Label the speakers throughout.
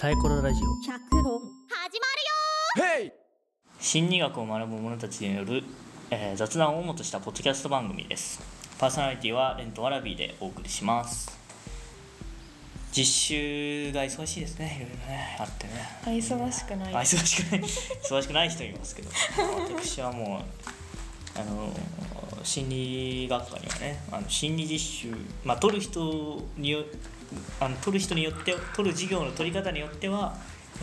Speaker 1: サイコロラジオ。
Speaker 2: 百論
Speaker 3: 始まるよ
Speaker 1: 心理学を学ぶ者たちによる、えー雑談を主としたポッドキャスト番組です。パーソナリティはレントワラビーでお送りします。実習が忙しいですね。いろいろね。あってね。
Speaker 4: あ忙しくない。
Speaker 1: あ忙しくない。忙しくない人いますけど。私はもうあの心理学科にはねあの心理実習まあ取る人によあの取る人によって取る授業の取り方によっては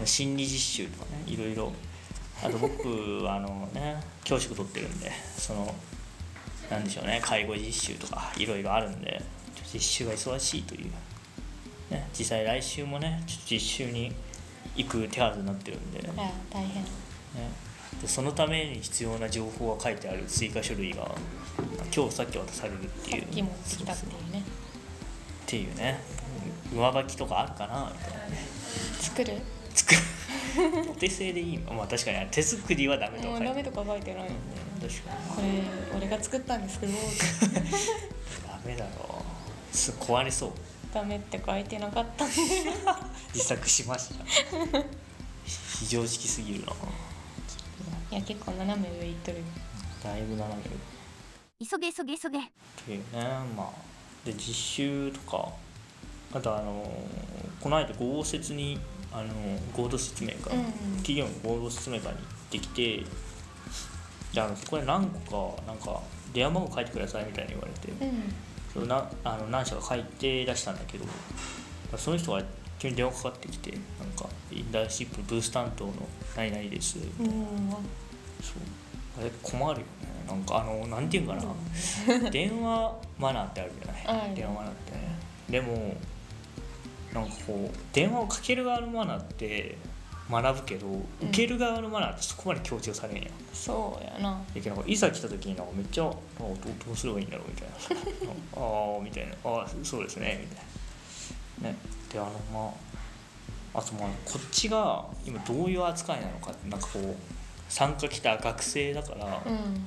Speaker 1: 心理実習とかねいろいろあと僕はあのね教職取ってるんでそのなんでしょうね介護実習とかいろいろあるんで実習が忙しいという、ね、実際来週もねちょっと実習に行く手はずになってるんで,、
Speaker 4: 大変。
Speaker 1: でそのために必要な情報が書いてある追加書類が今日さっき渡されるっていう。
Speaker 4: さっき持ってきたっていうね。
Speaker 1: っていうね上履きとかあるかなみたいな。ね
Speaker 4: 作る？
Speaker 1: 作る。お手製でいいの？まあ確かに手作りはダメとか。
Speaker 4: ダメとか書いてない。
Speaker 1: うん確かに。
Speaker 4: これ俺が作ったんですけど。
Speaker 1: ダメだろう。す壊れそう。
Speaker 4: ダメって書いてなかった。ん で
Speaker 1: 自作しました。非常識すぎるな。い
Speaker 4: や結構斜め上いっとる。
Speaker 1: だいぶ斜める
Speaker 3: 急げ急げ急げ。
Speaker 1: っていうねまあで実習とかあとあのこの間豪雪にあの合同説明会、
Speaker 4: うん
Speaker 1: 企業の合同説明会に行ってきてであのそこで何個かなんか電話番号書いてくださいみたいに言われて、
Speaker 4: うん。
Speaker 1: それなあの何社か書いて出したんだけどその人が急に電話かかってきてなんかインダーシップブース担当の何々ですみたいな
Speaker 4: うん。
Speaker 1: そう。あれ困るよね。なんかあのなんていうかな。電話マナーってあるじゃない、電話マナーってね。でもなんかこう電話をかける側のマナーって学ぶけど、受ける側のマナーってそこまで強調されんやん。
Speaker 4: そうやな。
Speaker 1: いざ来た時になんかめっちゃ「あどうどうすればいいんだろう 」みたいな「ああ」みたいな「ああそうですね」みたいな。ねであのまああとまあこっちが今どういう扱いなのかってなんかこう参加来た学生だから、
Speaker 4: うん。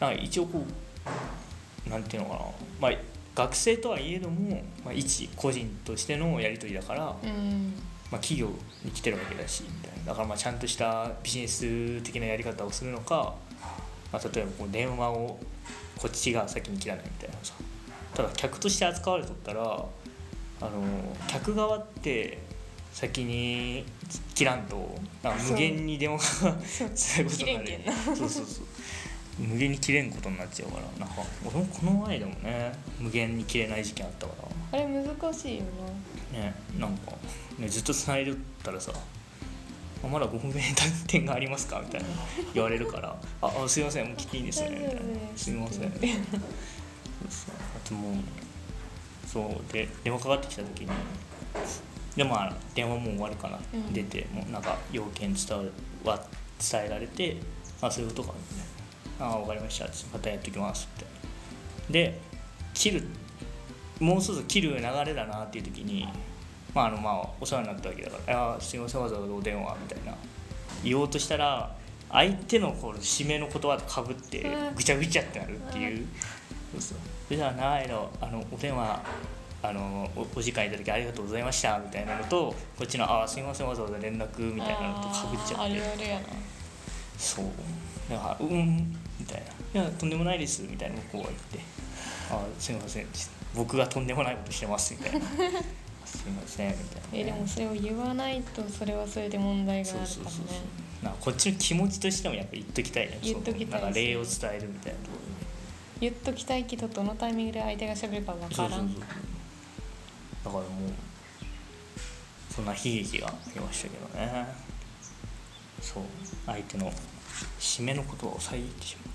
Speaker 1: なんか一応こうなんていうのかな。まあ学生とはいえども、まあ、一個人としてのやり取りだから、
Speaker 4: うん。
Speaker 1: まあ、企業に来てるわけだしだからまあちゃんとしたビジネス的なやり方をするのか、まあ、例えばこう電話をこっちが先に切らないみたいなさ。ただ客として扱われとったらあの客側って先に切らんと無限に電話が そういうことになるそうそうそう無限に切れんことになっちゃうからなんか俺もこの間もね無限に切れない事件あったから。
Speaker 4: あれ難しいよ
Speaker 1: ね。なんか、ね、ずっと繋いでたらさあまだご不明な点がありますか？みたいな言われるから「ああすいませんもう切っていいですね」みたいな。
Speaker 4: 大丈夫で「す。
Speaker 1: すいません」そうあともうそうで電話かかってきた時にでまあ電話もう終わるかな、
Speaker 4: うん。
Speaker 1: 出てもうなんか要件伝わ伝えられて「あそういうことか」みたいな「あ分かりました」またやってきます」って。で切るもうそろそろ切る流れだなっていう時にまああのまあお世話になったわけだから「あすいませんわざわざお電話」みたいな。言おうとしたら相手のこの締めの言葉とかぶって
Speaker 4: うん。
Speaker 1: ぐちゃぐちゃってなるっていう。そうそう。長いの。あのお電話あのおお時間いただきありがとうございましたみたいなのとこっちの「あすいませんわざわざ連絡」みたいなのとかぶっちゃ
Speaker 4: あ
Speaker 1: って。
Speaker 4: ーあるあるやな。
Speaker 1: そう。だから「うん」みたいな「いやとんでもないです」みたいな向こうが言って「あすいません僕がとんでもないことしてます」みたいな「すいません」みたいな、
Speaker 4: えでもそれを言わないとそれはそれで問題があ
Speaker 1: そう
Speaker 4: るから
Speaker 1: そうそうそう。
Speaker 4: ね
Speaker 1: なんかこっちの気持ちとしてもやっぱ言っときたいね。
Speaker 4: 言っときたい
Speaker 1: そうなんか礼を伝えるみたいなところ
Speaker 4: 言っときたいけどどのタイミングで相手が喋るかわ
Speaker 1: で
Speaker 4: からん。
Speaker 1: そうそうそう。だからもうそんな悲劇がありましたけどね。そう相手の締めの言葉を遮ってしまう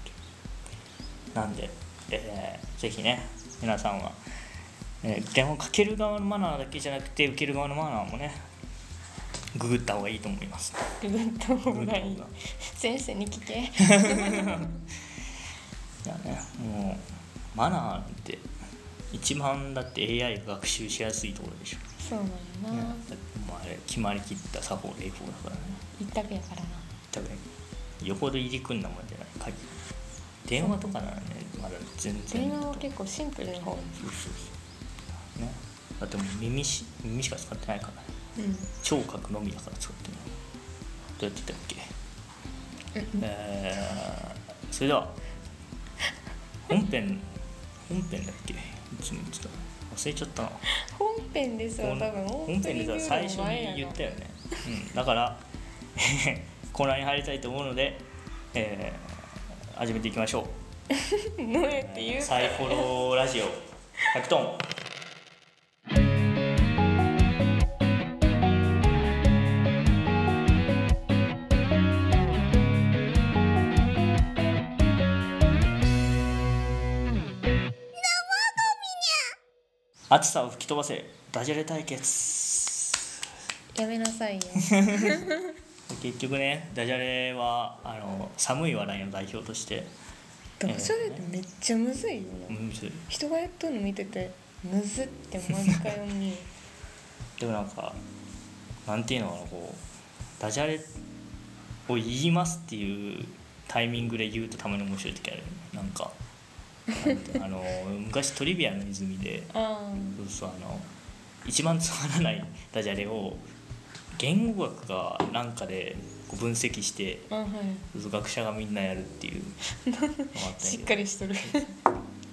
Speaker 1: なんで、えーぜひね皆さんは、えー電話をかける側のマナーだけじゃなくて受ける側のマナーもねググった方がいいと思います。
Speaker 4: ググった方がいい。先生に聞け。
Speaker 1: いやねもうマナーって一番だって AI が学習しやすいところでしょ、
Speaker 4: そうなんやな。
Speaker 1: ねだってもうあれ決まりきった作法例法だからね。
Speaker 4: 一択やからな。
Speaker 1: 多分よほど入り組んだもんじゃない。限り電話とかならねまだ全然
Speaker 4: 電話は結構シンプルな方
Speaker 1: そうそうそう。ね。だってもう耳し耳しか使ってないから。ね
Speaker 4: うん
Speaker 1: 聴覚のみだから使ってる。のどうやってたっけ？えー、それでは。本編。本編だっけ？いつも言ってた。忘れちゃったな。
Speaker 4: 本編でさ多分。オ
Speaker 1: 本編でさ最初に言ったよね、うん、だから コーナーに入りたいと思うので、えー、始めていきましょう。
Speaker 4: どうやって言う
Speaker 1: サイフォローラジオ。100トン。暑さを吹き飛ばせダジャレ対決。
Speaker 4: やめなさいよ
Speaker 1: 結局ねダジャレはあの寒い笑いの代表として。
Speaker 4: ダジャレってめっちゃむずいよな
Speaker 1: むずい。
Speaker 4: 人がやっとるの見ててむずって毎回思う。
Speaker 1: でもなんかなんていうのかなこうダジャレを言いますっていうタイミングで言うとたまに面白い時あるなんかあの昔トリビアの泉で
Speaker 4: あ
Speaker 1: そうそうあの一番つまらないダジャレを言語学がなんかで分析して
Speaker 4: はい。
Speaker 1: 学者がみんなやるっていう
Speaker 4: しっかりしとる。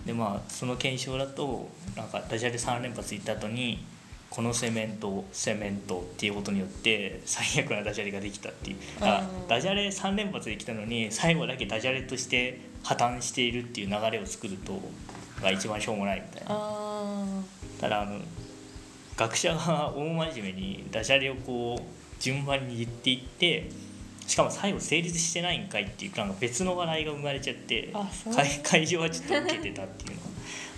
Speaker 1: でまあその検証だとなんかダジャレ3連発言った後にこのセメントセメントっていうことによって最悪なダジャレができたっていう。あダジャレ3連発できたのに最後だけダジャレとして破綻しているっていう流れを作るとが一番しょうもないみたいな。
Speaker 4: あ
Speaker 1: ただあの学者が大真面目にダジャレをこう順番に言っていってしかも最後成立してないんかいっていうなんか別の笑いが生まれちゃって会会場はちょっと受けてたっていうのが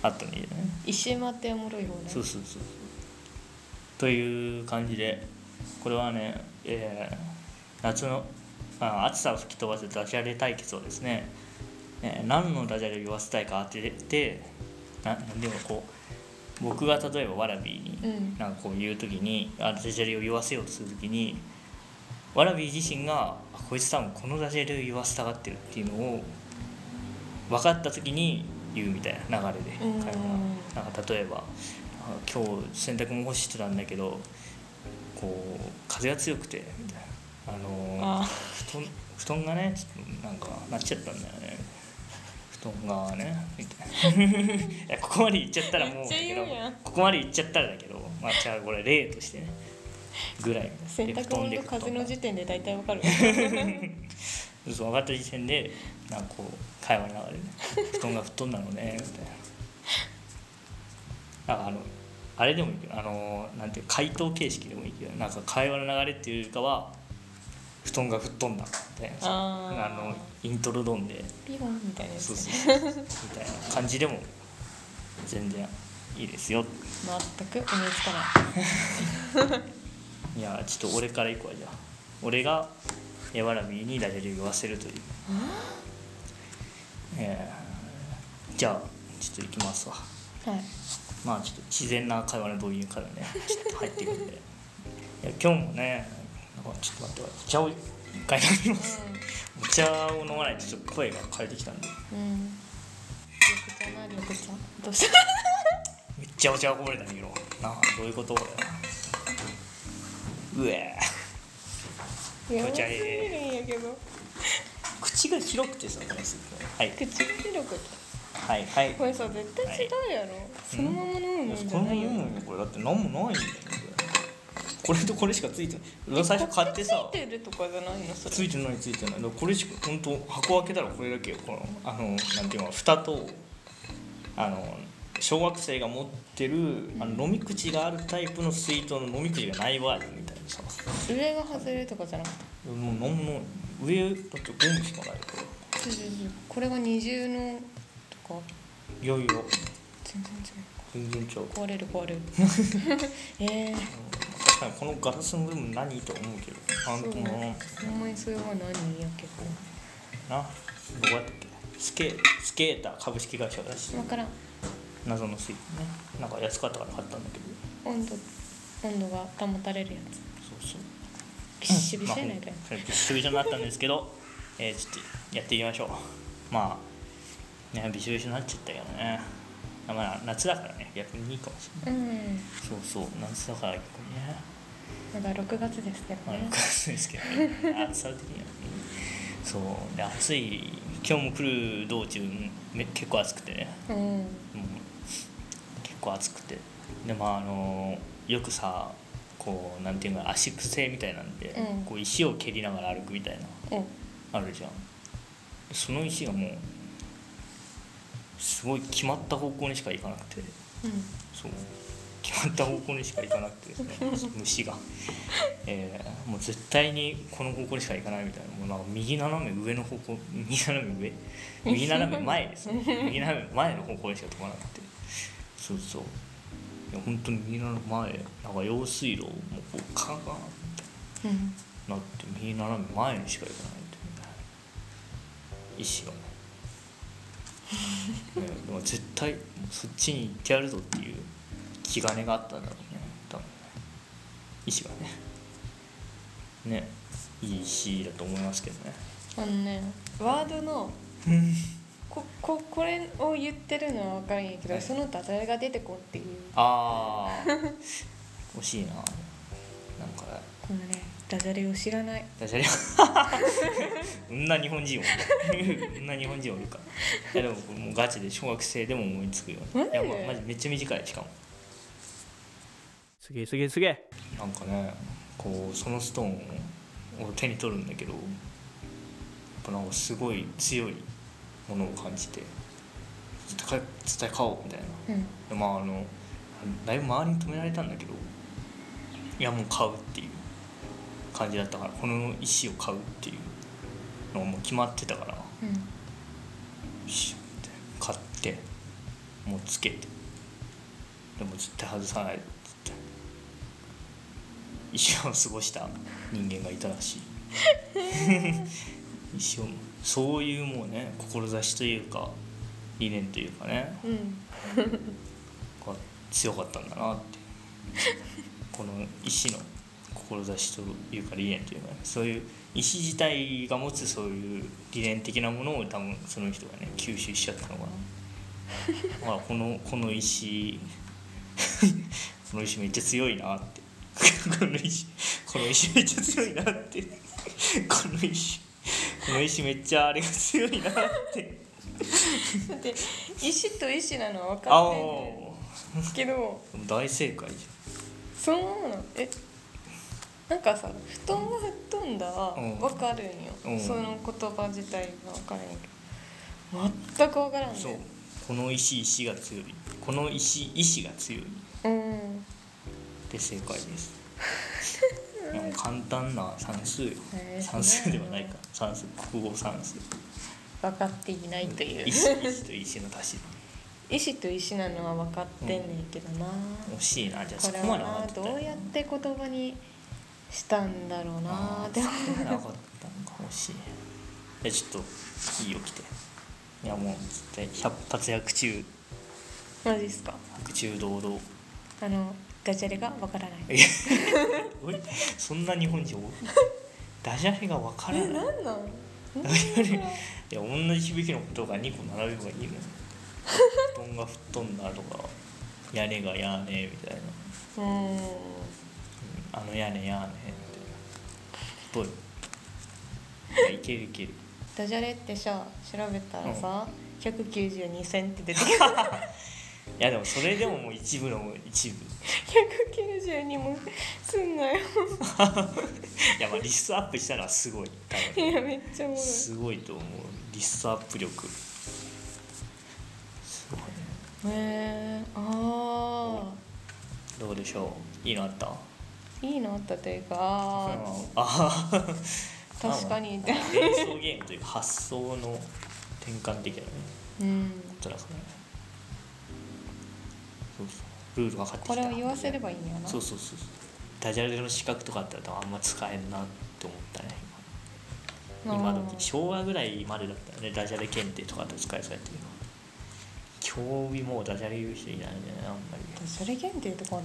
Speaker 1: あったんだけどね。
Speaker 4: 一周回っておもろい方ね。
Speaker 1: そうそうそうという感じでこれはね、えー夏のあ暑さを吹き飛ばすダジャレ対決をですね、えー何のダジャレを言わせたいか当ててななんでもこう僕が例えばわらびに
Speaker 4: うん。
Speaker 1: なんかこう言う時にあダジャレを言わせようとする時にわらび自身があこいつ多分このダジャレを言わせたがってるっていうのを分かった時に言うみたいな流れで
Speaker 4: うん。
Speaker 1: 会話が。なんか例えばあ今日洗濯物干してたんだけどこう風が強くてみたいな。あの
Speaker 4: あ。
Speaker 1: 布団布団がねちょっとなんかなっちゃったんだよね布団がねみたいないやここまで言っちゃったらもう
Speaker 4: めっちゃ言うやん。
Speaker 1: ここまで言っちゃったらだけどまあじゃあこれ例としてねぐらい
Speaker 4: 洗濯物と風の時点で大体わかる。
Speaker 1: そう分かった時点でなんかこう会話の中でね布団が布団なのねみたいな。なんかあのあれでもいいけどあのなんていう回答形式でもいいけどなんか会話の流れっていうよりかは布団が吹っ飛んだみたいなさ
Speaker 4: あ
Speaker 1: のイントロドンで。
Speaker 4: ピホンみたいなや
Speaker 1: そう
Speaker 4: つ。
Speaker 1: そうそうみたいな感じでも全然いいですよ。
Speaker 4: 全く思いつかない。
Speaker 1: いやちょっと俺からいくわじゃあ。俺がえわらびにダジャレを言わせるという。えーじゃあちょっといきますわ。
Speaker 4: はい。
Speaker 1: まあちょっと自然な会話の導入からねちょっと入っていくんで。いや今日もねちょっと待ってお茶を一回飲みます。お茶を飲まないとちょっと声が枯れてきたんで。
Speaker 4: うん。うん緑茶な緑茶。どうした？
Speaker 1: めっちゃお茶がこぼれたんだけど。なあどういうことうえ
Speaker 4: やばすぎ
Speaker 1: 茶口が広くてさこれすはい。
Speaker 4: 口が広くて。
Speaker 1: はいはい。
Speaker 4: これさ絶対違うやろ、そのまま飲むもんじゃないよ、
Speaker 1: もこれだって何もないんだよこれとこれしかついてない。俺最初買ってさ。
Speaker 4: ついてるとかじゃないの？それ。
Speaker 1: ついてないついてない。これしか本当箱開けたらこれだけよ。このあのなんていうの蓋とあの小学生が持ってるあの飲み口があるタイプの水筒の飲み口がないバージョンみたいなさ。
Speaker 4: 上が外れるとかじゃなくて
Speaker 1: もうない上だってゴムしかないこ
Speaker 4: そうそうそうこれが二重のとか？
Speaker 1: れいやいや。
Speaker 4: 全然違う。
Speaker 1: 全然ちゃう。
Speaker 4: 壊れる壊れる。ええ
Speaker 1: 確かにこのガラスの部分何と思うけど。あのな
Speaker 4: ほんまにそれは何やけ
Speaker 1: などこやったっけスケスケーター株式会社が出し。
Speaker 4: 分からん。
Speaker 1: 謎の水ね。なんか安かったから買ったんだけど。
Speaker 4: 温度温度が保たれるやつ。
Speaker 1: そうそう。
Speaker 4: ビッシュビシュやないかい。
Speaker 1: まあびっしょびしょになったんですけど、えー、ちょっとやっていきましょう。まあねびしょびしょになっちゃったけどねまあ夏だからね。逆にいいかもしれない。
Speaker 4: うん。
Speaker 1: そうそう。夏だから逆にね。
Speaker 4: まだ6月ですけど
Speaker 1: まあ、
Speaker 4: ね
Speaker 1: 6月ですけどね。暑さ的にはね。そう。で暑い。今日も来る道中め結構暑くてね。
Speaker 4: うん。
Speaker 1: もう結構暑くて。でまああのよくさこうなんていうか足癖みたいなんで、
Speaker 4: うん。
Speaker 1: こう石を蹴りながら歩くみたいな
Speaker 4: うん。
Speaker 1: あるじゃん。その石がもうすごい決まった方向にしか行かなくて。そう。決まった方向にしか行かなくて。ですね虫が、えーもう絶対にこの方向にしか行かないみたいな。もうなんか右斜め上の方向右斜め上。右斜め前ですね。右斜め前の方向にしか飛ばなくて。そうそう。いや本当に右斜め前なんか用水路もこうカンカンって
Speaker 4: うん
Speaker 1: なって右斜め前にしか行かないっていうね。石がねねでも絶対そっちに行ってやるぞっていう気兼ねがあったんだろうね多分。ね石がね。ね。いい石だと思いますけどね。
Speaker 4: あのねワードのこここれを言ってるのは分かるんやけど、
Speaker 1: はい。
Speaker 4: そのダジャレが出てこんっていう。
Speaker 1: ああ惜しいな。なんか
Speaker 4: このねダジャレを知らない。
Speaker 1: ダジャレ？そんな日本人おるそ んな日本人おるか。いやでもこれもうガチで小学生でも思いつくよいやまマジめっちゃ短いしかも。
Speaker 2: すげえすげえすげえ
Speaker 1: なんかねこうそのストーンを手に取るんだけどやっぱなんかすごい強いものを感じて伝え伝え買おうみたいな。
Speaker 4: うん。
Speaker 1: でまああのだいぶ周りに止められたんだけどいやもう買うっていう感じだったからこの石を買うっていうのがもう決まってたからよ
Speaker 4: うん
Speaker 1: 買ってもうつけて。でも絶対外さないっつって。一生を過ごした人間がいたらしい。一生そういうもうね志というか理念というかね。
Speaker 4: うん。
Speaker 1: が強かったんだなって。この石の志というか理念というか、ね、そういう石自体が持つそういう理念的なものを多分その人がね吸収しちゃったのかな。ほらこのこの石。この石めっちゃ強いなって。この石この石めっちゃ強いなって。この石この石めっちゃあれが強いなって。
Speaker 4: だって石と石なのは分
Speaker 1: あ
Speaker 4: か
Speaker 1: あ
Speaker 4: ってんけど。
Speaker 1: 大正解じ
Speaker 4: そのままなえなんかさ布団が吹っ飛んだは
Speaker 1: うん。
Speaker 4: 分かるんよ、
Speaker 1: うん。
Speaker 4: その言葉自体が分からんけど。全く分からんね
Speaker 1: そう。この石石が強い。この石石が強い。
Speaker 4: うん。
Speaker 1: で正解です。簡単な算数よ。
Speaker 4: へー
Speaker 1: 算数ではないか算数。国語算数。
Speaker 4: 分かっていないという。
Speaker 1: 石石と石の足し。
Speaker 4: 石と石なのは分かってんねんけどな、
Speaker 1: 惜しいな。じゃあそ
Speaker 4: こ
Speaker 1: まで
Speaker 4: はな
Speaker 1: 分かってた
Speaker 4: どうやって言葉にしたんだろうな。
Speaker 1: で分かったのか惜しいじゃあちょっといいよ来て。いやもう絶対百発百中。
Speaker 4: マジっすか？
Speaker 1: 百中堂々。
Speaker 4: あのダジャレが分からない。
Speaker 1: そんな日本人 ダジャレが分からない。
Speaker 4: えなんなん？
Speaker 1: ダジャレ？いや同じ響きのことが2個並べばいいのよ 布団が吹っ飛んだとか屋根が屋根みたいな。
Speaker 4: うん
Speaker 1: あの屋根屋根って。どうよいけるいける。
Speaker 4: ダジャレってさ調べたらさ、192線って出てくる。
Speaker 1: いやでもそれでももう一部の一部。
Speaker 4: 192もすんなよ。
Speaker 1: いやまあリストアップしたのはすごい。多
Speaker 4: いやめっちゃおもろい。
Speaker 1: 分すごいと思う。リストアップ力。すごいね。
Speaker 4: へえあ
Speaker 1: どうでしょう？いいのあった？
Speaker 4: あいいのあったというかあ
Speaker 1: あ
Speaker 4: 確かに。って
Speaker 1: 連想ゲームというか発想の転換的なね
Speaker 4: うん。
Speaker 1: ことだからね。そうそう。ルール分かってきた。
Speaker 4: これを言わせればいいんやな。
Speaker 1: そうそうそう。そうダジャレの資格とかあったらあんま使えんなって思ったね今。今
Speaker 4: うん
Speaker 1: 時昭和ぐらいまでだったよねダジャレ検定とかだったら使えそうやったけど今日もうダジャレ言う人いないんだよねあんまり。
Speaker 4: ダジャレ限定とか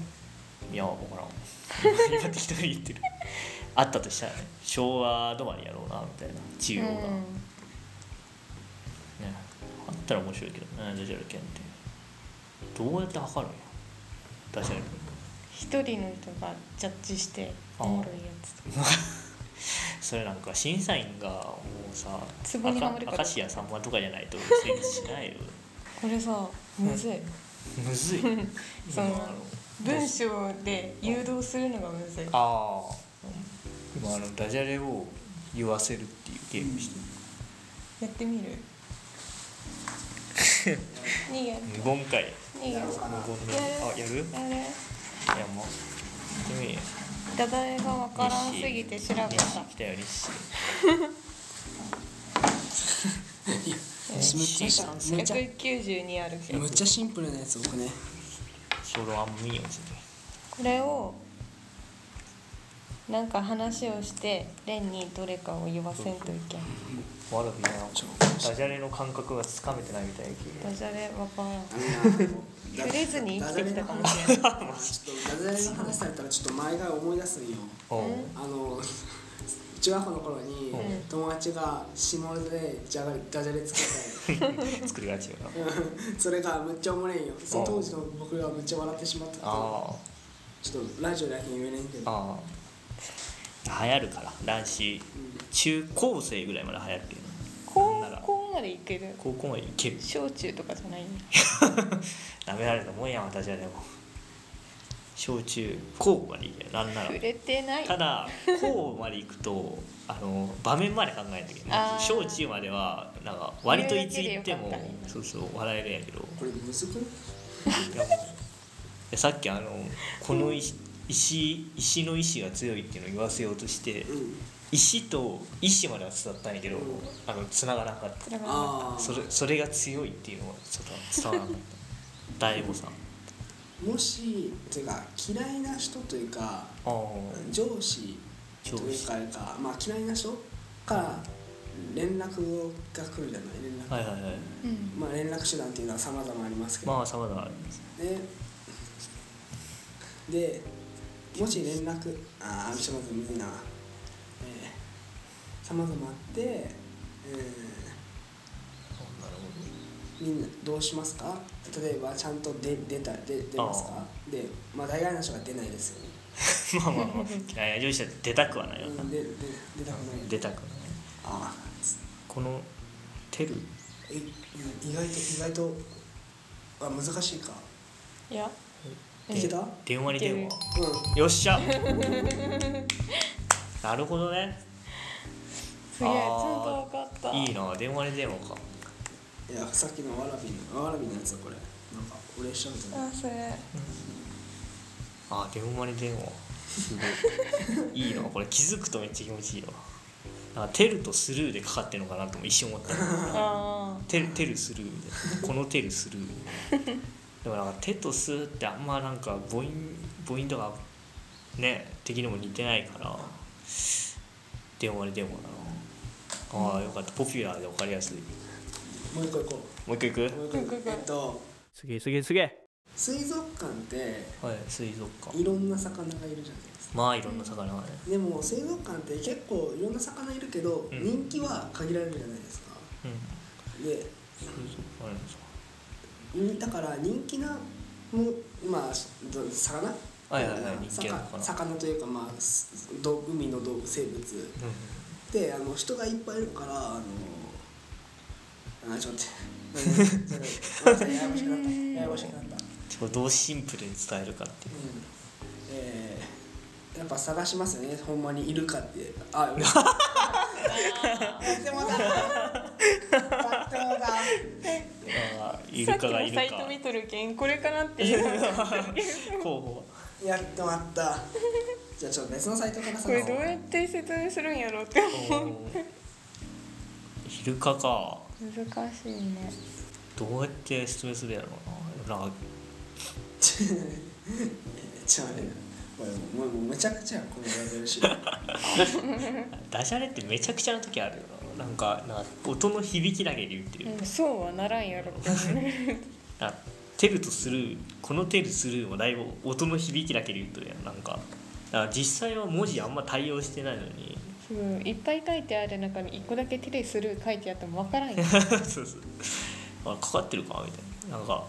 Speaker 1: や分からん今今適当に言ってる。あったとしたらね昭和止まりやろうなみたいな中央が、ねあったら面白いけどねダジャレ検定どうやって測るんや？ダジャレ
Speaker 4: 一人の人がジャッジしておもろいやつ
Speaker 1: それなんか審査員がもうさ明石家さんまとかじゃないと 成立しないよ。
Speaker 4: これさむずい。
Speaker 1: むずい。
Speaker 4: その文章で誘導するのがむずい。
Speaker 1: ああ今あのダジャレを言わせるっていうゲームして。
Speaker 4: やってみる？逃げ
Speaker 1: 無言かい
Speaker 4: 逃げ
Speaker 1: 無言であやる？いや
Speaker 4: やれ
Speaker 1: もうやってみる。
Speaker 4: ダダレがわからんすぎて調べた。
Speaker 1: 来たよ日誌
Speaker 5: むっちゃしむっちゃ
Speaker 4: 192あるけど。
Speaker 5: むっちゃシンプルなやつ僕ね
Speaker 4: これをなんか話をしてレンにどれかを言わせんといけん。
Speaker 1: わらびなダジャレの感覚がつかめてないみたいな
Speaker 4: ダジャレわからん。触れずに生きてきたかもしれない
Speaker 5: ちょっとダジャレの話されたらちょっと前が思い出すんよ。あの中学校の頃に
Speaker 1: うん。
Speaker 5: 友達が下でジャガダジャレつけて。
Speaker 1: 作りがちよな。
Speaker 5: それがむっちゃおもれんよ。その当時の僕がむっちゃ笑ってしまったちょっとラジオだけ言えねんけど。
Speaker 1: 流行るから。男子。中高生ぐらいまで流行るけど。
Speaker 4: 高校までいける。
Speaker 1: 高校までいける。
Speaker 4: 小中とかじゃない。
Speaker 1: 舐められたもんやん私はでも小中高までいけるなんなら。
Speaker 4: 触れてない。
Speaker 1: ただ高まで行くとあの場面まで考えなきゃいけない。小中まではなんか割といつ言ってもそうそう笑えるんやけど。
Speaker 5: これむずくない？
Speaker 1: いやもうでさっきあのこの石石石の意志が強いっていうのを言わせようとして
Speaker 5: うん。
Speaker 1: 石と意志までは伝わったんやけどあの繋がらなかった。それそれが強いっていうのはちょっと伝わらなかった。大悟さん
Speaker 5: もしていうか嫌いな人というか上司というかかまあ嫌いな人から連絡が来るじゃない？連絡、
Speaker 1: はいはいはい。
Speaker 4: うん。
Speaker 5: まあ連絡手段っていうのは様々ありますけど、
Speaker 1: まあさまざまあります。
Speaker 5: ねでもし連絡ああちょっとな。えー、様々あって、えん。などうしますか？例えばちゃんと出出た出出ますか？でまあ大概の人が出ないですよね。
Speaker 1: まあまあまあ。嫌いな上司は出たくはないよな。
Speaker 5: うんでで出たくない
Speaker 1: 出たくない。
Speaker 5: ああ。
Speaker 1: このテル？
Speaker 5: え意外と意外とあ難しいか。
Speaker 4: いや。
Speaker 5: いけた？うん
Speaker 1: 電話に電
Speaker 4: い
Speaker 1: 話よっしゃ。なるほどね。
Speaker 4: すげえちゃんと分かった。
Speaker 1: いいな電話に電話か
Speaker 5: いやさっきのわらびのわらびのやつこれ。なんか俺しちゃうんじゃな。い
Speaker 4: あそれ。
Speaker 1: あ電話に電話。すごいいいなこれ気づくとめっちゃ気持ちいいわ。なんかテルとスルーでかかってるのかなとも一瞬思った。
Speaker 4: あ
Speaker 1: テルテルスルーで。このテルスルー。でもなんかテとスってあんまなんか母音母音とかね的にも似てないから電話に電話だな。ああよかった。ポピュラーで分かりやすい
Speaker 5: もう一個行こ
Speaker 1: もう一回行く？
Speaker 5: うもう一個行こうえっと
Speaker 2: すげえすげえすげえ。
Speaker 5: 水族館って
Speaker 1: はい水族館。
Speaker 5: いろんな魚がいるじゃないですか。
Speaker 1: まあいろんな魚がね。
Speaker 5: でも水族館って結構いろんな魚いるけど、
Speaker 1: うん。
Speaker 5: 人気は限られるじゃないですか。
Speaker 1: うん。
Speaker 5: で
Speaker 1: 水族館あるんですか？
Speaker 5: んだから人気なもまあど魚？
Speaker 1: はいはいはい人気なのかな。
Speaker 5: 魚魚というかまあすど海の動物生物。
Speaker 1: う
Speaker 5: であの人がいっぱいいるからあのあちょっと待って。ややこしくなったややこしくなった
Speaker 1: これどうシンプルに伝えるかっていう
Speaker 5: うん。えーやっぱ探しますよねほん。まにいるかってあでもだだってもだ
Speaker 1: ああイ
Speaker 4: さっき
Speaker 1: ルカがいるか
Speaker 4: のサイト見とるけん。これかなっていう
Speaker 1: 候補
Speaker 5: やってまったじゃあちょっと別のサイトから
Speaker 4: こ
Speaker 5: 探そう
Speaker 4: れどうやって説明するん。やろうって思う
Speaker 1: イルカか
Speaker 4: 難しいね。
Speaker 1: どうやって説明するやろうななんか
Speaker 5: ちょっと待ってこれもうもうめちゃくちゃやこのやってるし。
Speaker 1: ダジャレってめちゃくちゃな時あるよな。なんかなんか音の響きだけで言ってる、
Speaker 4: うんそうはならんやろって
Speaker 1: テルとスルーこのテルスルーもだいぶ音の響きだけで言ってるやん。なんかだから実際は文字あんま対応してないのに
Speaker 4: そういっぱい書いてある中に一個だけ手でする書いてあっても分からんよ。
Speaker 1: そうそう。あかかってるかみたいな。なんか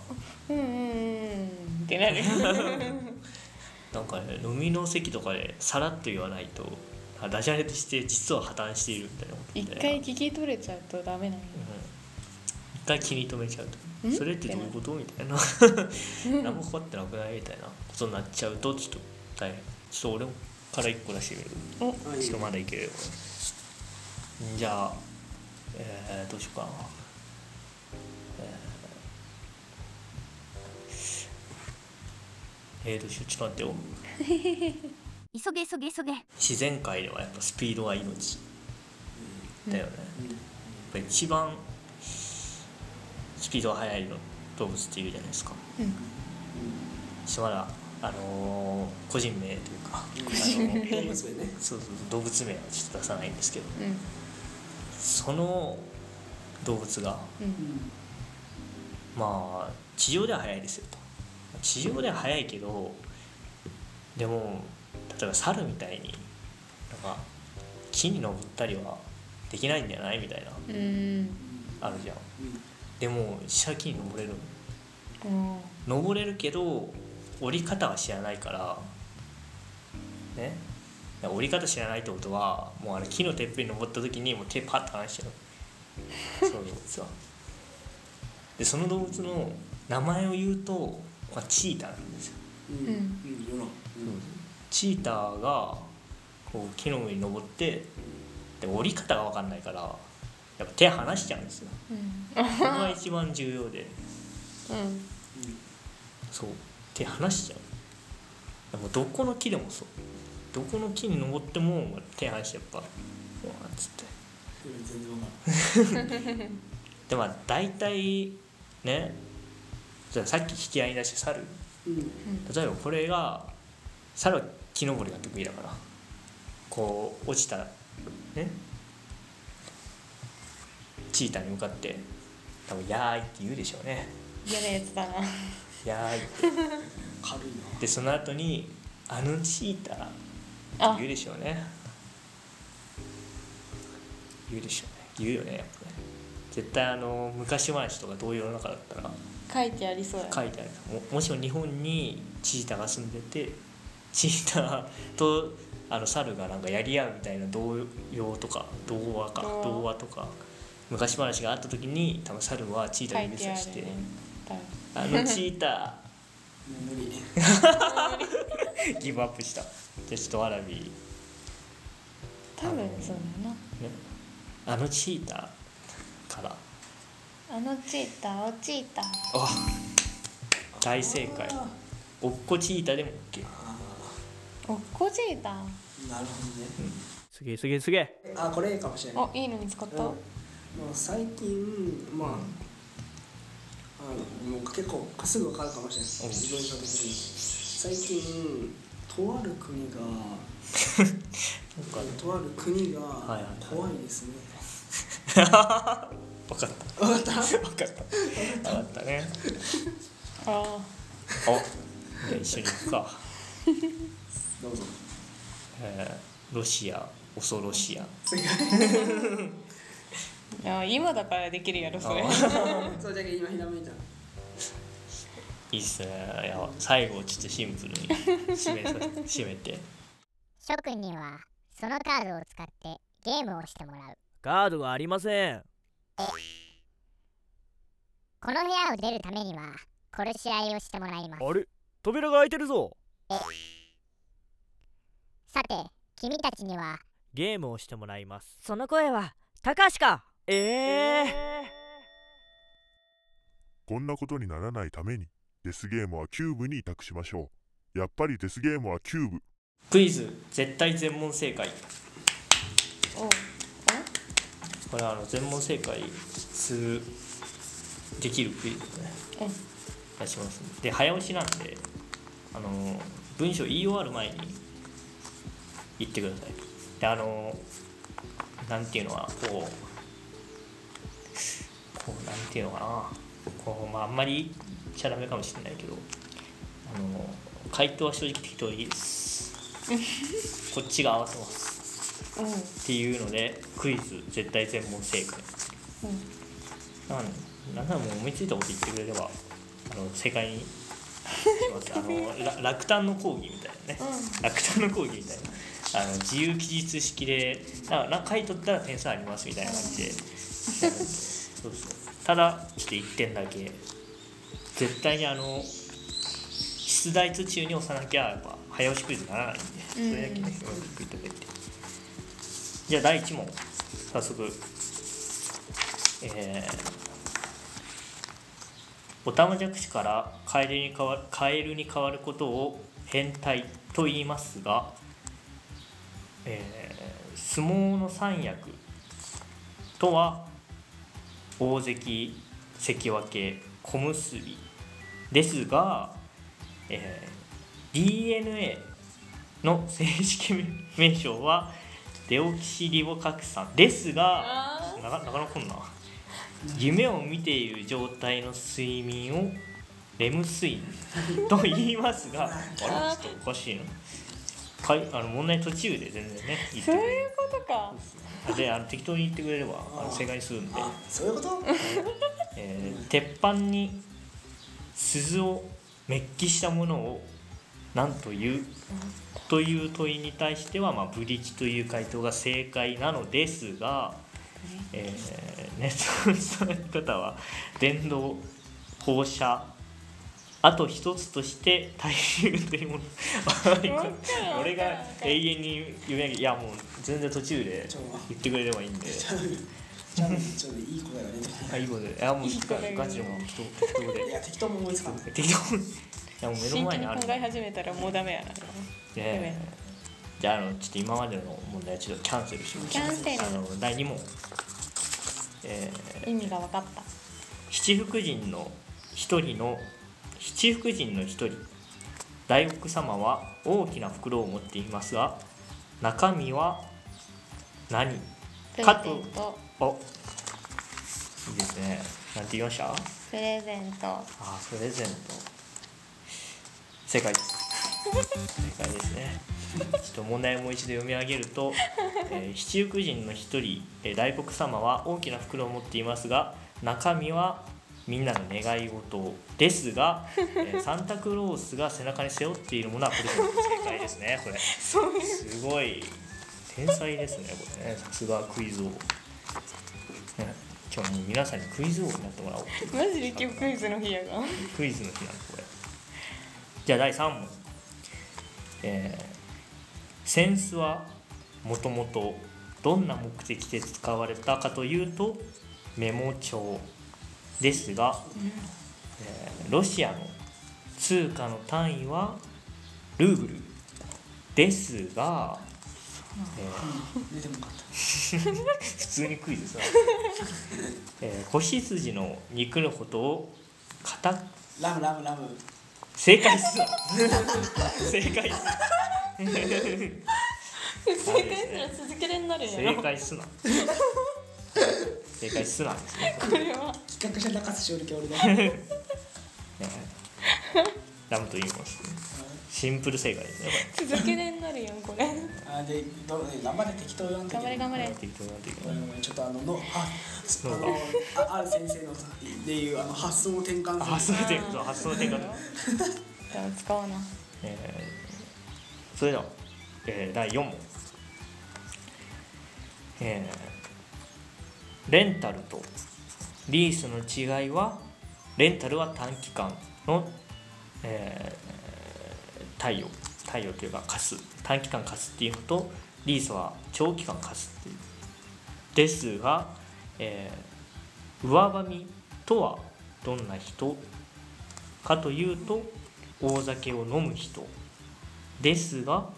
Speaker 4: うんうんうんってなる。
Speaker 1: なんかね飲みの席とかでさらっと言わないとあダジャレとして実は破綻しているみたいなことみ
Speaker 4: 一回聞き取れちゃうとダメなんよ。
Speaker 1: うん。一回気に留めちゃうと。
Speaker 4: ん？
Speaker 1: それってどういうことみたいな。何もかかってなくないみたいなことになっちゃうとちょっと大変。ちょっと俺から一個出してみる。
Speaker 4: お。
Speaker 5: はい
Speaker 1: ちょっとまだいける。よじゃあえー、どうしようかな。えー、えー、どうしようちょっと待ってよ。
Speaker 3: 急げ急げ急げ。
Speaker 1: 自然界ではやっぱスピードが命。だよね、
Speaker 5: うん
Speaker 1: やっぱ一番スピードが速いの動物っていうじゃないですか。
Speaker 4: うん。
Speaker 1: まだあのー個人名というか。
Speaker 5: 動物名。ね
Speaker 1: そうそう動物名はちょっと出さないんですけど。
Speaker 4: うん。
Speaker 1: その動物が
Speaker 4: うん。
Speaker 1: まあ地上では速いですよと。地上では速いけどでも例えば猿みたいになんか木に登ったりはできないんじゃないみたいな
Speaker 4: うん。
Speaker 1: あるじゃん。
Speaker 5: うん。
Speaker 1: でも実際木に登れる。
Speaker 4: うん
Speaker 1: 登れるけど折り方は知らないからね。折り方知らないってことはもうあれ木のてっぺんに登った時にもう手パッと離しちゃうそう。いう。動物はでその動物の名前を言うと、まあ、チーターなんですよ。
Speaker 5: うん。
Speaker 4: うん。
Speaker 1: チーターがこう木の上に登ってで折り方が分かんないからやっぱ手離しちゃうんですよ。
Speaker 4: うん。
Speaker 1: これが一番重要で。
Speaker 4: うん。
Speaker 1: そう手離しちゃう。でもどこの木でもそう。どこの木に登っても手離してやっぱ。うわっつって。
Speaker 5: 全然わか
Speaker 1: でまあ大体ねじゃあさっき引き合いに出して猿。
Speaker 5: うん。
Speaker 1: 例えばこれが猿は木登りが得意だから。こう落ちたね。チーターに向かって多分「やーい」って言うでしょうね。
Speaker 4: 嫌なやつだな「
Speaker 1: やーい」って
Speaker 5: 軽いな。
Speaker 1: でその後に「あのチーター」
Speaker 4: あ。
Speaker 1: 言うでしょうね。言うでしょうね。言うよねやっぱね。絶対あの昔話とか童謡の中だったら。
Speaker 4: 書いてありそうや
Speaker 1: 書いてある。ももしも日本にチーターが住んでてチーターとあの猿がなんかやり合うみたいな童謡とか童話か
Speaker 4: 童話
Speaker 1: とか昔話があった時に多分猿はチーターに指さして
Speaker 4: てあるね多分「
Speaker 1: あのチータ
Speaker 5: 無理
Speaker 1: ーギブアップした」じゃあちょっとわらび
Speaker 4: 多分そうだな。
Speaker 1: ね。あのチーターから。
Speaker 4: あのチーターおチーター。
Speaker 1: あ大正解。
Speaker 5: あ
Speaker 1: おっこチーターでも OK
Speaker 4: おっこチーター？
Speaker 5: ーなるほどね。
Speaker 2: すげえすげえすげえ。
Speaker 5: あこれいいかもしれない。
Speaker 4: あいいの見つかった？
Speaker 5: うん。まあ最近まああのもう結構すぐ分かるかもしれない
Speaker 1: うん
Speaker 5: 自分の的に最近とある国が とある国が怖いですね、
Speaker 1: 分かった。
Speaker 5: 分かった？
Speaker 1: 分かった。分かったね。
Speaker 4: あ
Speaker 1: おじゃあ一緒に行くか、
Speaker 5: どうぞ。
Speaker 1: えーロシア恐ろしや
Speaker 4: いや今だからできるやろそれ。
Speaker 1: あ
Speaker 5: そうじゃけ今ひらめいた
Speaker 1: いいっすね。いや最後ちょっとシンプルに締めさ締めて。
Speaker 6: 諸君にはそのカードを使ってゲームをしてもらう。
Speaker 2: カードがありません。
Speaker 6: この部屋を出るためには殺し合いをしてもらいます。
Speaker 2: あれ？扉が開いてるぞ。
Speaker 6: さて君たちには
Speaker 2: ゲームをしてもらいます。その声は高橋かええ
Speaker 7: こんなことにならないためにデスゲームはキューブに委託しましょう。やっぱりデスゲームはキューブ。
Speaker 1: クイズ絶対全問正解。
Speaker 4: お
Speaker 1: これはあの全問正解するできるクイズをね
Speaker 4: うん
Speaker 1: 出します。で早押しなんであの文章言い終わる前に言ってください。であのなんていうのはこうこうなんていうのかな。こうまああんまり言っちゃダメかもしれないけど。あの回答は正直適当でいいです。こっちが合わせます。
Speaker 4: うん。
Speaker 1: っていうのでクイズ絶対全問正解。なん。なんならもう思いついたこと言ってくれればあの正解にます。あのら落胆の講義みたいなね、落胆の講義みたいな。あの自由記述式でだから書いとったら点数ありますみたいな感じでそうそうただちょっと1点だけ絶対にあの出題途中に押さなきゃやっぱ早押しクイズにならないんで。それだけねよく言ってくれてじゃあ第1問早速えーオタマジャクシからカエルに変わカエルに変わることを変態と言いますが、えー相撲の三役とは大関関脇小結ですが、えー DNA の正式名称はデオキシリボ核酸ですが
Speaker 4: あ
Speaker 1: なかなかなかこんな。夢を見ている状態の睡眠をレム睡眠と言いますが あれ？ちょっとおかしいなかいあの問題途中で全然ね言って
Speaker 4: そういうことか。
Speaker 1: るであの適当に言ってくれればあの正解にするんで、
Speaker 5: あそういうこと？
Speaker 1: えー鉄板に鈴をメッキしたものを何という？という問いに対しては、まあ、ブリキという回答が正解なのですが、えー、ネットの方は電動放射あと一つとして大衆というもの。俺が永遠に読み上げいやもう全然途中で言ってくれればいいんで。
Speaker 5: ちょっといい子だよね
Speaker 1: あいいやもう
Speaker 4: いい子だよ
Speaker 1: ガチでもう適当で
Speaker 5: いや適当も思いつかない
Speaker 1: 適当にいやもう目の
Speaker 4: 真
Speaker 1: 前にある
Speaker 4: 剣に考え始めたらもうダメやな
Speaker 1: でじゃああのちょっと今までの問題はちょっとキャンセルします
Speaker 4: キャンセル
Speaker 1: あの第2問えー
Speaker 4: 意味が分かった
Speaker 1: 七福神の一人の七福神の一人。大黒様は大きな袋を持っていますが中身は何？かと。お。いいですね。なんて言いました？
Speaker 4: プレゼント。
Speaker 1: あプレゼント。正解です。正解ですね。ちょっと問題をもう一度読み上げると、えー七福神の一人、えー大黒様は大きな袋を持っていますが中身はみんなの願い事ですが、えーサンタクロースが背中に背負っているものはプレゼント正解ですねこれ。す。ごい。天才ですねこれね。さすがクイズ王、ね、今日皆さんにクイズ王になってもらおう
Speaker 4: マジで今日クイズの日やが
Speaker 1: クイズの日なのこれ。じゃあ第3問。えーセンスはもともとどんな目的で使われたかというとメモ帳ですが、えーロシアの通貨の単位はルーブルですが、えー 普通にクイズさ、えー、子羊の肉のことを片
Speaker 5: ラムラムラム。
Speaker 1: 正解っすな正解っす
Speaker 4: 正解すら続けれんなるんや
Speaker 1: 正
Speaker 4: ろ
Speaker 1: 解っすな正解っすなですね、
Speaker 4: これは。
Speaker 5: 企画者中津しおるけ俺だ
Speaker 1: ね。ラムと言いますシンプル正解ですね
Speaker 4: 続けれんなるやんこれ。
Speaker 5: あでどう頑張れ適当読んで
Speaker 4: 頑張れ頑張れ
Speaker 1: 適当なん
Speaker 5: ちょっとあののああ
Speaker 1: の
Speaker 5: のあある先生のさでいうあの発想の転換
Speaker 1: 発想の転換発想の転換。
Speaker 4: じゃあ使おうな。
Speaker 1: えーそれでは、えー第4問、えーレンタルとリースの違いはレンタルは短期間の、えー貸与貸与というか貸す。短期間貸すっていうのとリースは長期間貸すっていう。ですが、えー上ばみとはどんな人かというと大酒を飲む人。ですが、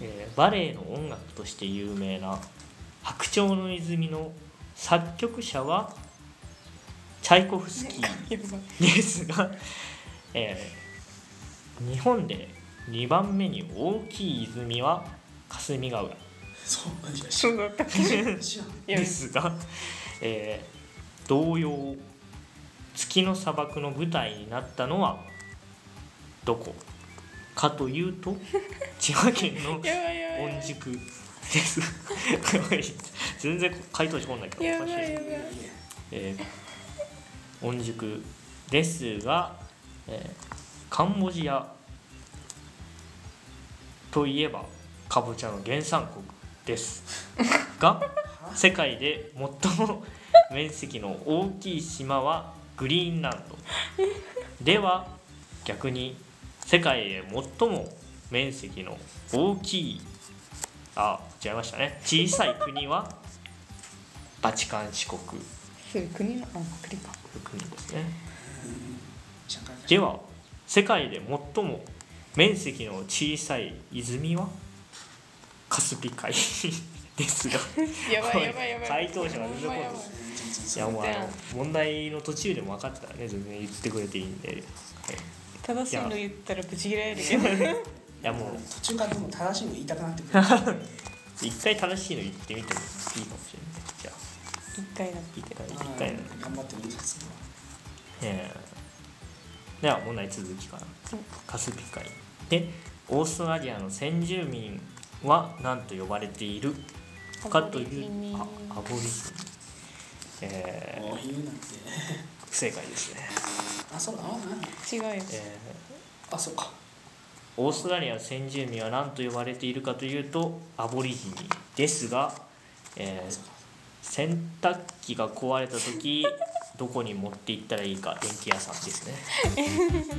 Speaker 1: えーバレエの音楽として有名な「白鳥の泉」の作曲者はチャイコフスキーですが、えー日本で2番目に大きい泉は霞ヶ浦。
Speaker 5: そういや。知
Speaker 4: そうだった。
Speaker 5: 知らん。
Speaker 1: ですが、えー同様月の砂漠の舞台になったのはどこ？かというと 千葉県の御宿です全然回答しこんないけどおかしい
Speaker 4: やばい。やばい
Speaker 1: えー御宿ですが、えーカンボジアといえばかぼちゃの原産国です。が世界で最も面積の大きい島はグリーンランド。では逆に世界で最も面積の大きいあ違いましたね。小さい国は？バチカン四国。
Speaker 4: それ国のあ国か
Speaker 1: 国ですね。では世界で最も面積の小さい泉は？カスピ海。ですが。
Speaker 4: やばいやばいやばい。
Speaker 1: 回答者が出てこない
Speaker 4: や
Speaker 1: もうあの問題の途中でも分かったらね全然言ってくれていいんで、はい、い
Speaker 4: 正しいの言ったらブチ切られるけど
Speaker 1: やもう。
Speaker 5: 途中からでも正しいの言いたくなってくる
Speaker 1: 一回正しいの言ってみてもいいかもしれないじゃあ
Speaker 4: 一回だ
Speaker 1: 一回一
Speaker 5: あー
Speaker 1: 回の
Speaker 5: 頑張ってみます
Speaker 1: えーでは問題続きからカスピ海でオーストラリアの先住民は何と呼ばれているかというあアボリジニえ
Speaker 5: もう言うなんて
Speaker 1: ー不正解ですね、
Speaker 5: あそうだ
Speaker 4: 違うよ
Speaker 1: え
Speaker 5: あそうか。
Speaker 1: オーストラリアの先住民は何と呼ばれているかというとアボリジニですが、えー洗濯機が壊れた時どこに持って行ったらいいか電気屋さんですね。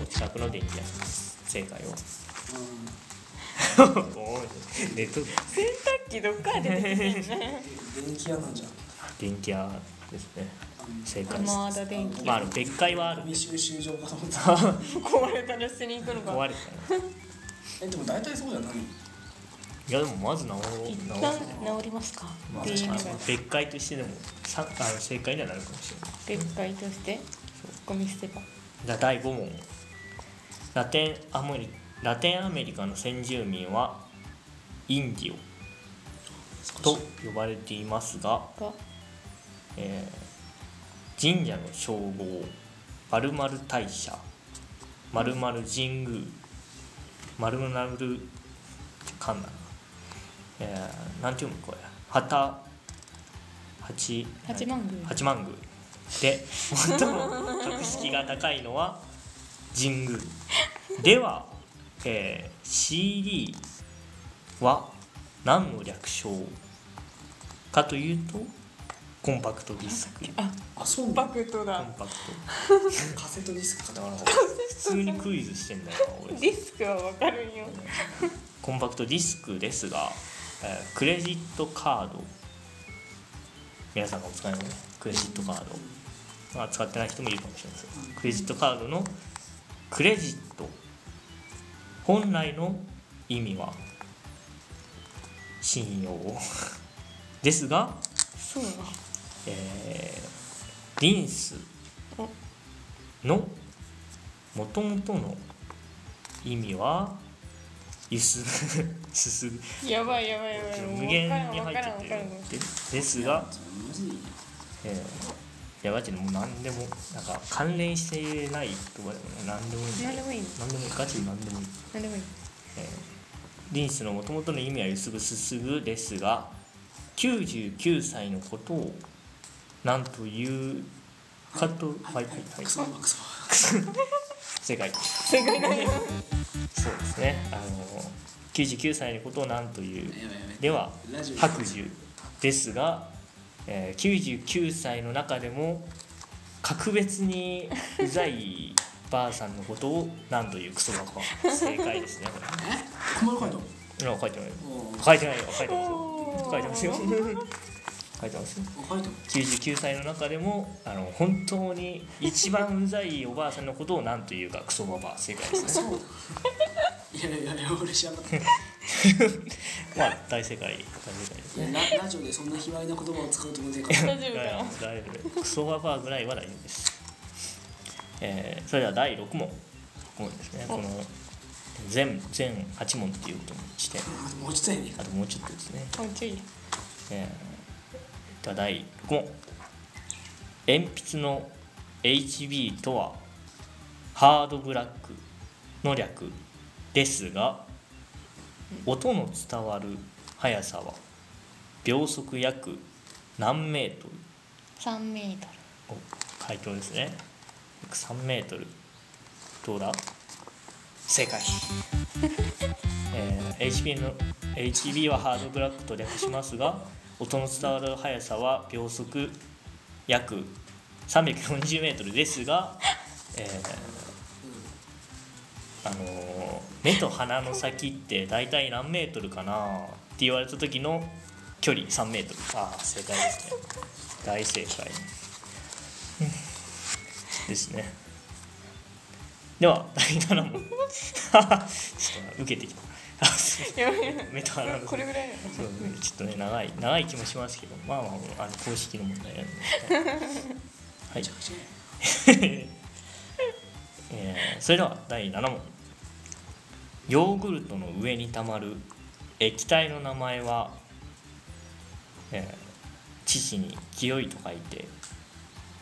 Speaker 1: お近くの電気屋さんです。正解を ネット。
Speaker 4: 洗濯機どっから出てきてんの？
Speaker 5: う ん電気屋なんじゃん。
Speaker 1: 電気屋ですね正解です
Speaker 4: まだ電気
Speaker 1: まああの別海はある
Speaker 5: ゴミ収集場かと思った。
Speaker 4: 壊れたら捨てに行くのか。
Speaker 1: 壊れた。ね
Speaker 5: えでも大体そうじゃない
Speaker 1: いやでもまず直
Speaker 4: 一
Speaker 1: 直
Speaker 4: 旦治りますか。
Speaker 5: まあ
Speaker 4: って言いながら
Speaker 1: 別海としてでもさあの正解にはなるかもしれない。
Speaker 4: 別会として？ゴミ捨て場
Speaker 1: じゃあ第5問。ラテンアメリラテンアメリカの先住民はインディオと呼ばれていますが、
Speaker 4: が？
Speaker 1: えー神社の称号〇〇大社〇〇神宮かんなえー、なんて読むこれ？旗。八。
Speaker 4: 八幡宮。
Speaker 1: 八幡宮。で最も格式が高いのは神宮。では、えー CD は何の略称？かというとコンパクトディスク。
Speaker 4: あ
Speaker 5: あそう。
Speaker 4: バ
Speaker 5: だ
Speaker 4: クトだ。
Speaker 1: コンパクト。
Speaker 5: カセットディスクかと
Speaker 1: だか
Speaker 5: 思った
Speaker 1: ら普通にクイズしてんだよな俺。
Speaker 4: ディスクはわかるんよ。
Speaker 1: コンパクトディスクですが、えークレジットカード。皆さんがお使いのねクレジットカード、まあ、使ってない人もいるかもしれないですけどクレジットカードのクレジット。本来の意味は信用ですが、
Speaker 4: そう
Speaker 1: えーリンスのもともとの意味はゆ すすす
Speaker 4: やばいやばいやばい。
Speaker 1: 無限に
Speaker 4: わ
Speaker 1: 入
Speaker 4: からんわからんわ
Speaker 1: っててるでですが、えー、いやマジでもう何でもなんか関連してないとかでも何でもいい。んで
Speaker 4: 何でもいい。の
Speaker 1: 何でもいい。ガチで何でもいい、
Speaker 4: 何でもいい。
Speaker 1: えーリンスのもともとの意味はゆすぐすすぐですが99歳のことを何というかとはい。はいはい正解。
Speaker 4: 正解。なんや
Speaker 1: そうですね。あの99歳のことを何という。では白寿ですが、えー99歳の中でも格別にうざいばあさんのことを何というクソバカ。正解ですねこれ。あ書いてない書いてないよ。書いてますよ。書いてますよ書いてますよ。
Speaker 5: た書いた
Speaker 1: 99歳の中でもあの本当に一番うざいおばあさんのことを何というかクソババア正解ですね。
Speaker 5: そうだ。いやいやいや俺知らなかった。い
Speaker 1: まあ大正解大正解ですね。
Speaker 5: やララジオでそんな卑猥な言葉を使うと思ってなか
Speaker 4: 大丈夫かな
Speaker 1: 大丈夫。クソババアぐらいは大丈夫です、えーそれでは第6問。問ですね。この全全8問っていうことにして。
Speaker 5: あともうちょっとやね
Speaker 1: あともうちょっとですね、
Speaker 4: もうちょい
Speaker 1: えーでは第6問鉛筆の HB とはハードブラックの略ですが音の伝わる速さは秒速約何メートル
Speaker 4: ？3メートル。
Speaker 1: お回答ですね。約3メートル。どうだ？正解、えー HB, の HB はハードブラックと略しますが音の伝わる速さは秒速約 340m ですが、えーあのー目と鼻の先って大体何メートルかな？って言われた時の距離3メートル。ああ正解ですね。大正解。ですね。では第7問 受けてきた目と鼻の
Speaker 4: これぐらい
Speaker 1: そうねちょっとね長い長い気もしますけどまあまああの公式の問題なんで。はい。えーそれでは第7問。ヨーグルトの上にたまる液体の名前は、えー父に清いと書いて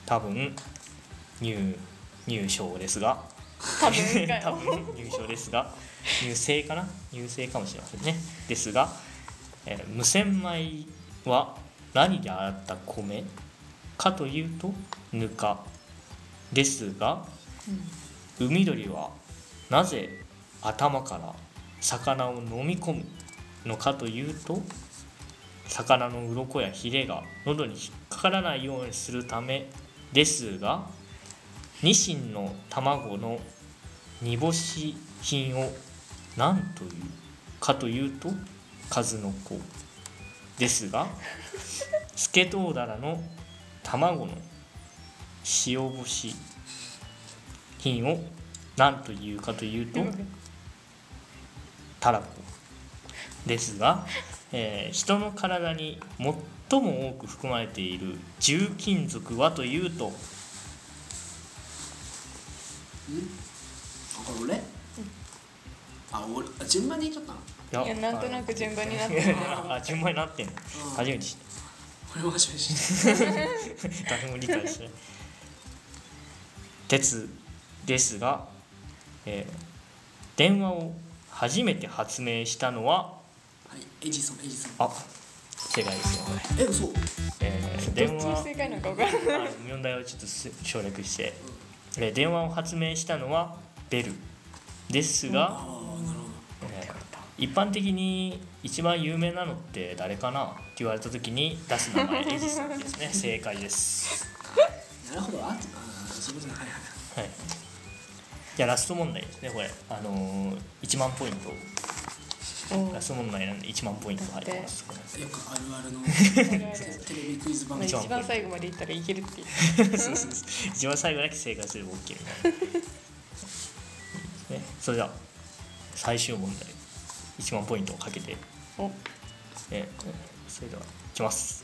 Speaker 1: 多分入入賞ですが。
Speaker 4: 多分
Speaker 1: 多分入賞ですが入製かな入製かもしれませんね。ですが、えー無洗米は何で洗った米かというとぬか。ですが、海鳥はなぜ頭から魚を飲み込むのかというと魚の鱗やヒレが喉に引っかからないようにするためですがニシンの卵の煮干し品を何というかというと数の子ですがスケトウダラの卵の塩干し品を何というかというとたらこですが、えー人の体に最も多く含まれている重金属はというと
Speaker 5: あこれ俺あ俺あ順番に言っちゃったの？
Speaker 1: い
Speaker 4: いやなんとなく順番になってる
Speaker 1: あ順番になってんの。初めて知っ
Speaker 5: これも初めて知った。
Speaker 1: た 誰も理解してない。鉄ですが、えー電話を初めて発明したのは？
Speaker 5: はいエジソンエジソン。
Speaker 1: あ正解ですよ
Speaker 5: え嘘。
Speaker 1: えー
Speaker 4: ど
Speaker 1: 電話
Speaker 4: 正解なのか分からない。
Speaker 1: あ問題をちょっとす省略して、えー電話を発明したのはベルですが、えー一般的に一番有名なのって誰かなって言われた時に出す名前エジソンですね。正解です。
Speaker 5: どなるほど。ああそういうことね。はいはい
Speaker 1: はい。じゃあラスト問題ですねこれ。あのー、1万ポイント。
Speaker 4: うん
Speaker 1: ラスト問題なんで1万ポイント入ります。
Speaker 5: よくあるあるの。テレビクイズ番
Speaker 4: まあ
Speaker 5: 組。
Speaker 4: 一番最後までいったらいけるっていう。
Speaker 1: そうそうそう。一番最後だけ正解すれば OK みたいなそれでは最終問題1万ポイントをかけて
Speaker 4: お。
Speaker 1: えーそれではいきます。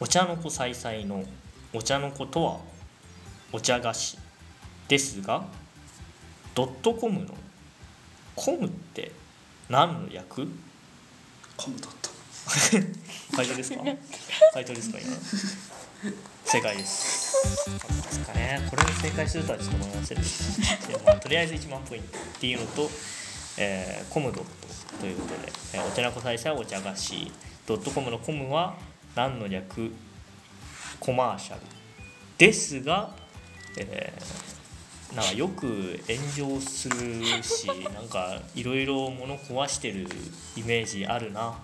Speaker 1: お茶の子さいさいのお茶の子とはお茶菓子ですがドットコムのコムって何の略？
Speaker 5: コムドット。
Speaker 1: 回答ですか？回答ですか今？正解です。ですかねこれに正解するとはちょっと思いませんでしたでもとりあえず1万ポイントっていうのと、えーコムドットということで、えーお寺子大祭はお茶菓子ドットコムのコムは何の略コマーシャル？ですが、えーなんかよく炎上するしなんかいろいろ物壊してるイメージあるな。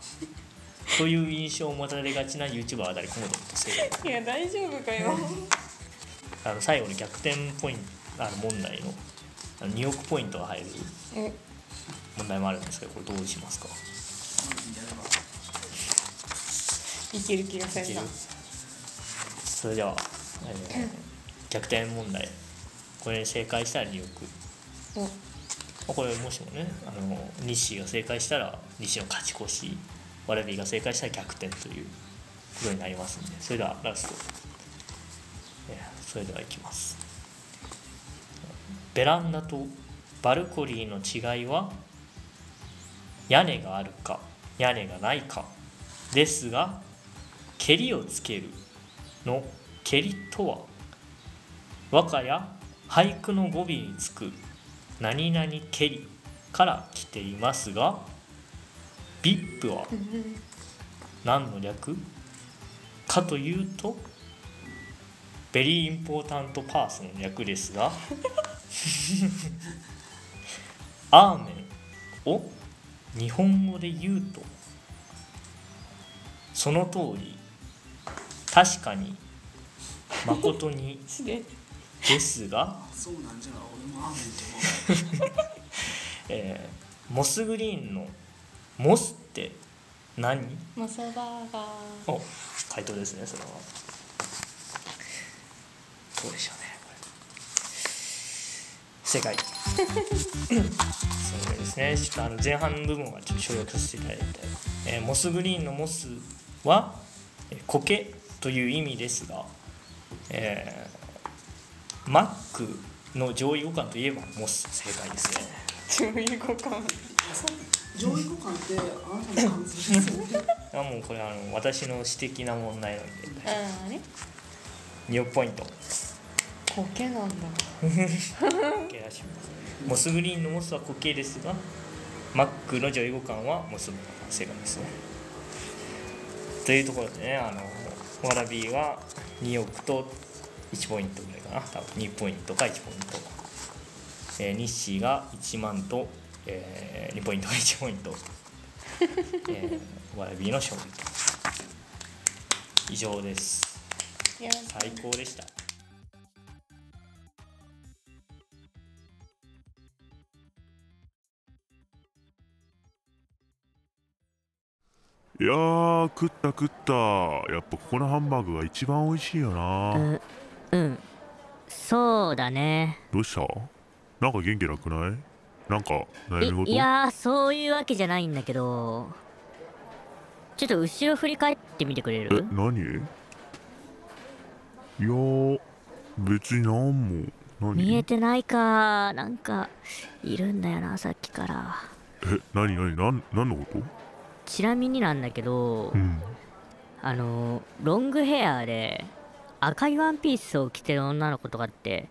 Speaker 1: という印象を持たれがちな YouTuber あたりコモドット正解
Speaker 4: いや大丈夫かよ。
Speaker 1: あの最後に逆転ポイントあの問題のあの2億ポイントが入る
Speaker 4: え。
Speaker 1: 問題もあるんですけどこれどうしますか？
Speaker 4: いける気がせんな。
Speaker 1: いける？それでは、えー 逆転問題。これに正解したら2億。
Speaker 4: お
Speaker 1: まあこれもしもねあの西が正解したら西の勝ち越し我々が正解したら逆転ということになりますんでそれではラスト、えそれではいきます。ベランダとバルコニーの違いは屋根があるか屋根がないかですが蹴りをつけるの蹴りとは。和歌や俳句の語尾につく何々蹴りから来ていますが VIP は何の略？かというとベリーインポータントパーソンの略ですが アーメンを日本語で言うとその通り確かに誠にですが、
Speaker 5: そうなんじゃ俺もアーメンって思う。
Speaker 1: えーモスグリーンのモスって何？
Speaker 4: モスバーガー。
Speaker 1: お回答ですねそれは。どうでしょうね正解 そうですね。ちょっとあの前半の部分はちょっと省略させていただいて、えーモスグリーンのモスはえー苔という意味ですが、えーマックの上位互換といえばモス正解ですね。
Speaker 4: 上位互換
Speaker 5: 上位互換ってあなたの感想ですよね。
Speaker 1: あもうこれあの私の私的な問題なので。
Speaker 4: ああね
Speaker 1: 2ポイント。
Speaker 4: 苔なんだ。
Speaker 1: 受け出します。モスグリーンのモスは苔ですがマックの上位互換はモスが正解ですね。というところでねあのワラビーは2億と1ポイントぐらいかな。多分2ポイントか1ポイント、えー、ニッシーが1万と、えー2ポイント か1ポイント、えー、ワラビーの勝利と。以上です。最高でした。
Speaker 7: いやー食った食った。やっぱここのハンバーグが一番美味しいよな、
Speaker 2: ううん。そうだね。
Speaker 7: どうした？なんか元気なくない？なんか悩み事
Speaker 2: いいやーそういうわけじゃないんだけどちょっと後ろ振り返ってみてくれ
Speaker 7: え
Speaker 2: る
Speaker 7: 何？いやー別になんも何？
Speaker 2: 見えてないかなんかいるんだよなさっきから。
Speaker 7: え何何なん何のこと？
Speaker 2: ちなみになんだけど、
Speaker 7: うん。
Speaker 2: あのロングヘアで赤いワンピースを着てる女の子とかって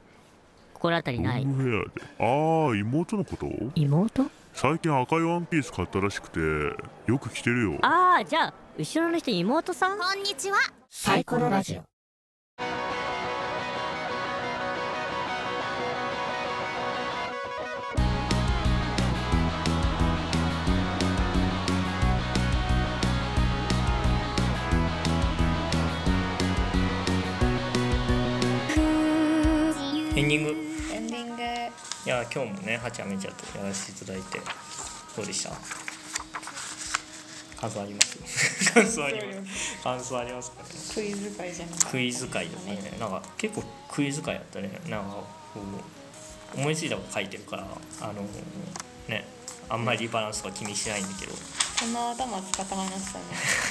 Speaker 2: 心当たりない。
Speaker 7: ロングヘアで？ああ妹のこと？
Speaker 2: 妹？
Speaker 7: 最近赤いワンピース買ったらしくてよく着てるよ。
Speaker 2: ああじゃあ後ろの人妹さん？
Speaker 3: こんにちは。
Speaker 2: サイコロラジオ。
Speaker 1: エンディングや今日もねはちゃめちゃとやらせていただいてどうでした？感想あります？感想あります？感想ありますかね？
Speaker 4: クイズ会じゃなくて
Speaker 1: クイズ会ですねなんか結構クイズ会やったね。なんかこう思いついたこと書いてるからあのねあんまりリバランスとか気にしないんだけど。
Speaker 4: この頭使った話したね。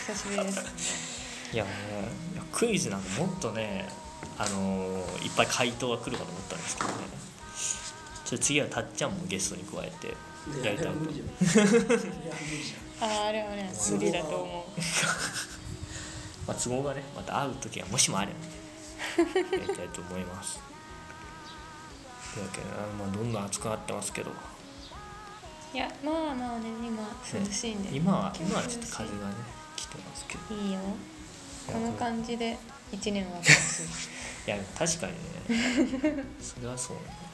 Speaker 4: 久しぶりです。ね
Speaker 1: いやねいやクイズなんかもっとねあのいっぱい回答が来るかと思ったんですけどねちょっと次はたっちゃんもゲストに加えてやりたいと。
Speaker 5: 無理じゃんいや無理じ
Speaker 4: あああれはね無理だと思う
Speaker 1: まあ、都合がねまた会う時がもしもあればねやりたいと思います。というわけで、まあ、どんどん暑くなってますけど。
Speaker 4: いやまあまあね今涼しいんで、
Speaker 1: 今は今はちょっと風がね来てますけど。
Speaker 4: いいよ。この感じで一年は
Speaker 1: いや確かにね。それはそうね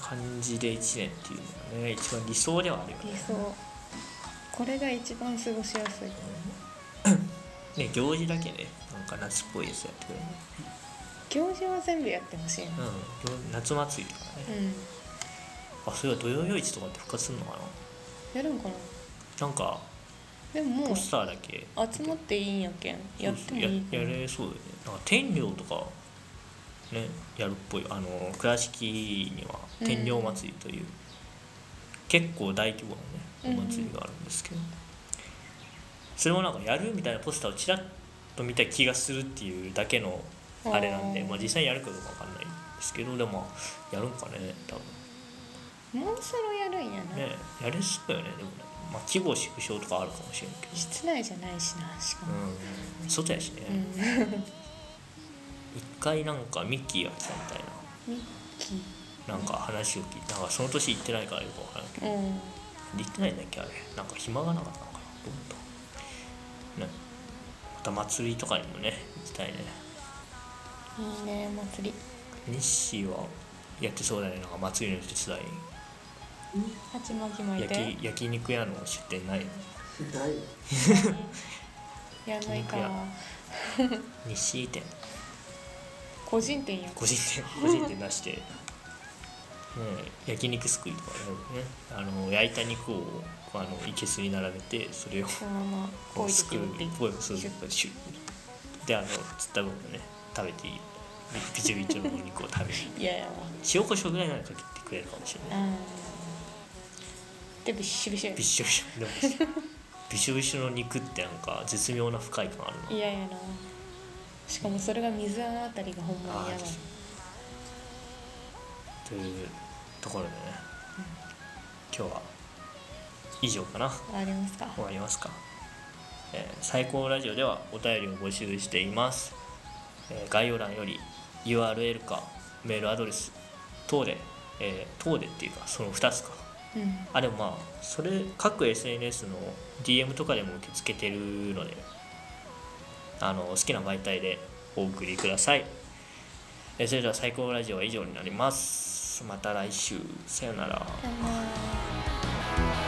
Speaker 1: 感じで1年っていうのがね一番理想ではあるよね
Speaker 4: 理想。これが一番過ごしやすい。
Speaker 1: ね行事だけねなんか夏っぽいやつやってくれる。
Speaker 4: 行事は全部やってほしいな。
Speaker 1: うん行夏祭りとかね、
Speaker 4: うん。
Speaker 1: あそれは土曜夜市とかって復活するのか
Speaker 4: やるんかな？
Speaker 1: ななんか
Speaker 4: でももう
Speaker 1: ポスターだけ。
Speaker 4: 集まっていいんやけん。やってもいい。か
Speaker 1: やれそうだよね。なんか天領とかねやるっぽい。あの倉敷には天領祭りという、結構大規模なねお祭りがあるんですけど、それもなんかやるみたいなポスターをちらっと見た気がするっていうだけのあれなんでまあ、実際にやるかどうかわかんないんですけどでもやるんかね多分。
Speaker 4: もうそろやるんやな、
Speaker 1: ねやれそうよね。でもねまあ規模縮小とかあるかもしれんけど。
Speaker 4: 室内じゃないしなしかも。
Speaker 1: うん。外やしね、
Speaker 4: うん
Speaker 1: 一回なんかミッキーが来たみたい
Speaker 4: ミッキ
Speaker 1: ななんか話を聞いてなんかその年行ってないからよくわからんけど。
Speaker 4: ーうん。
Speaker 1: 行ってないんだっけあれ。なんか暇がなかったのかな。どうだったね。また祭りとかにもね行きたいね。
Speaker 4: いいね祭り。
Speaker 1: 日誌はやってそうだね。なんか祭りの手伝い。
Speaker 4: 鉢巻き巻い
Speaker 1: 焼
Speaker 4: て
Speaker 1: き焼肉屋の出店ないの？
Speaker 5: ない。
Speaker 4: やんないか。
Speaker 1: 日誌 店
Speaker 4: 個人店や。
Speaker 1: 個人店個人店出して、ね、焼肉すくいとかね。あの焼いた肉をあのいけすに並べてそれを
Speaker 4: そ
Speaker 1: うすくう。
Speaker 4: い
Speaker 1: ポイそうそうシュッ。であの釣った分をね食べていい。ビチョビチョのお肉を食べる。
Speaker 4: いやいや
Speaker 1: 塩コショウぐらいならかけてくれるかもしれない。
Speaker 4: うん。でビッシュビシュ
Speaker 1: ビショビショでもビショビショの肉ってなんか絶妙な不快感あるな。い
Speaker 4: やいやなしかもそれが水あたりがほんまに。嫌だ
Speaker 1: あーというところでね、今日は以上かな。
Speaker 4: ありますか。
Speaker 1: 終わりますか、えー最高ラジオではお便りを募集しています、えー概要欄より URL かメールアドレス等で、えー等でっていうかその2つか。
Speaker 4: うん。
Speaker 1: あでもまあそれ各 SNS の DM とかでも受け付けてるのであの好きな媒体でお送りください。えそれでは最高ラジオは以上になります。また来週。さよなら。
Speaker 4: さよなら。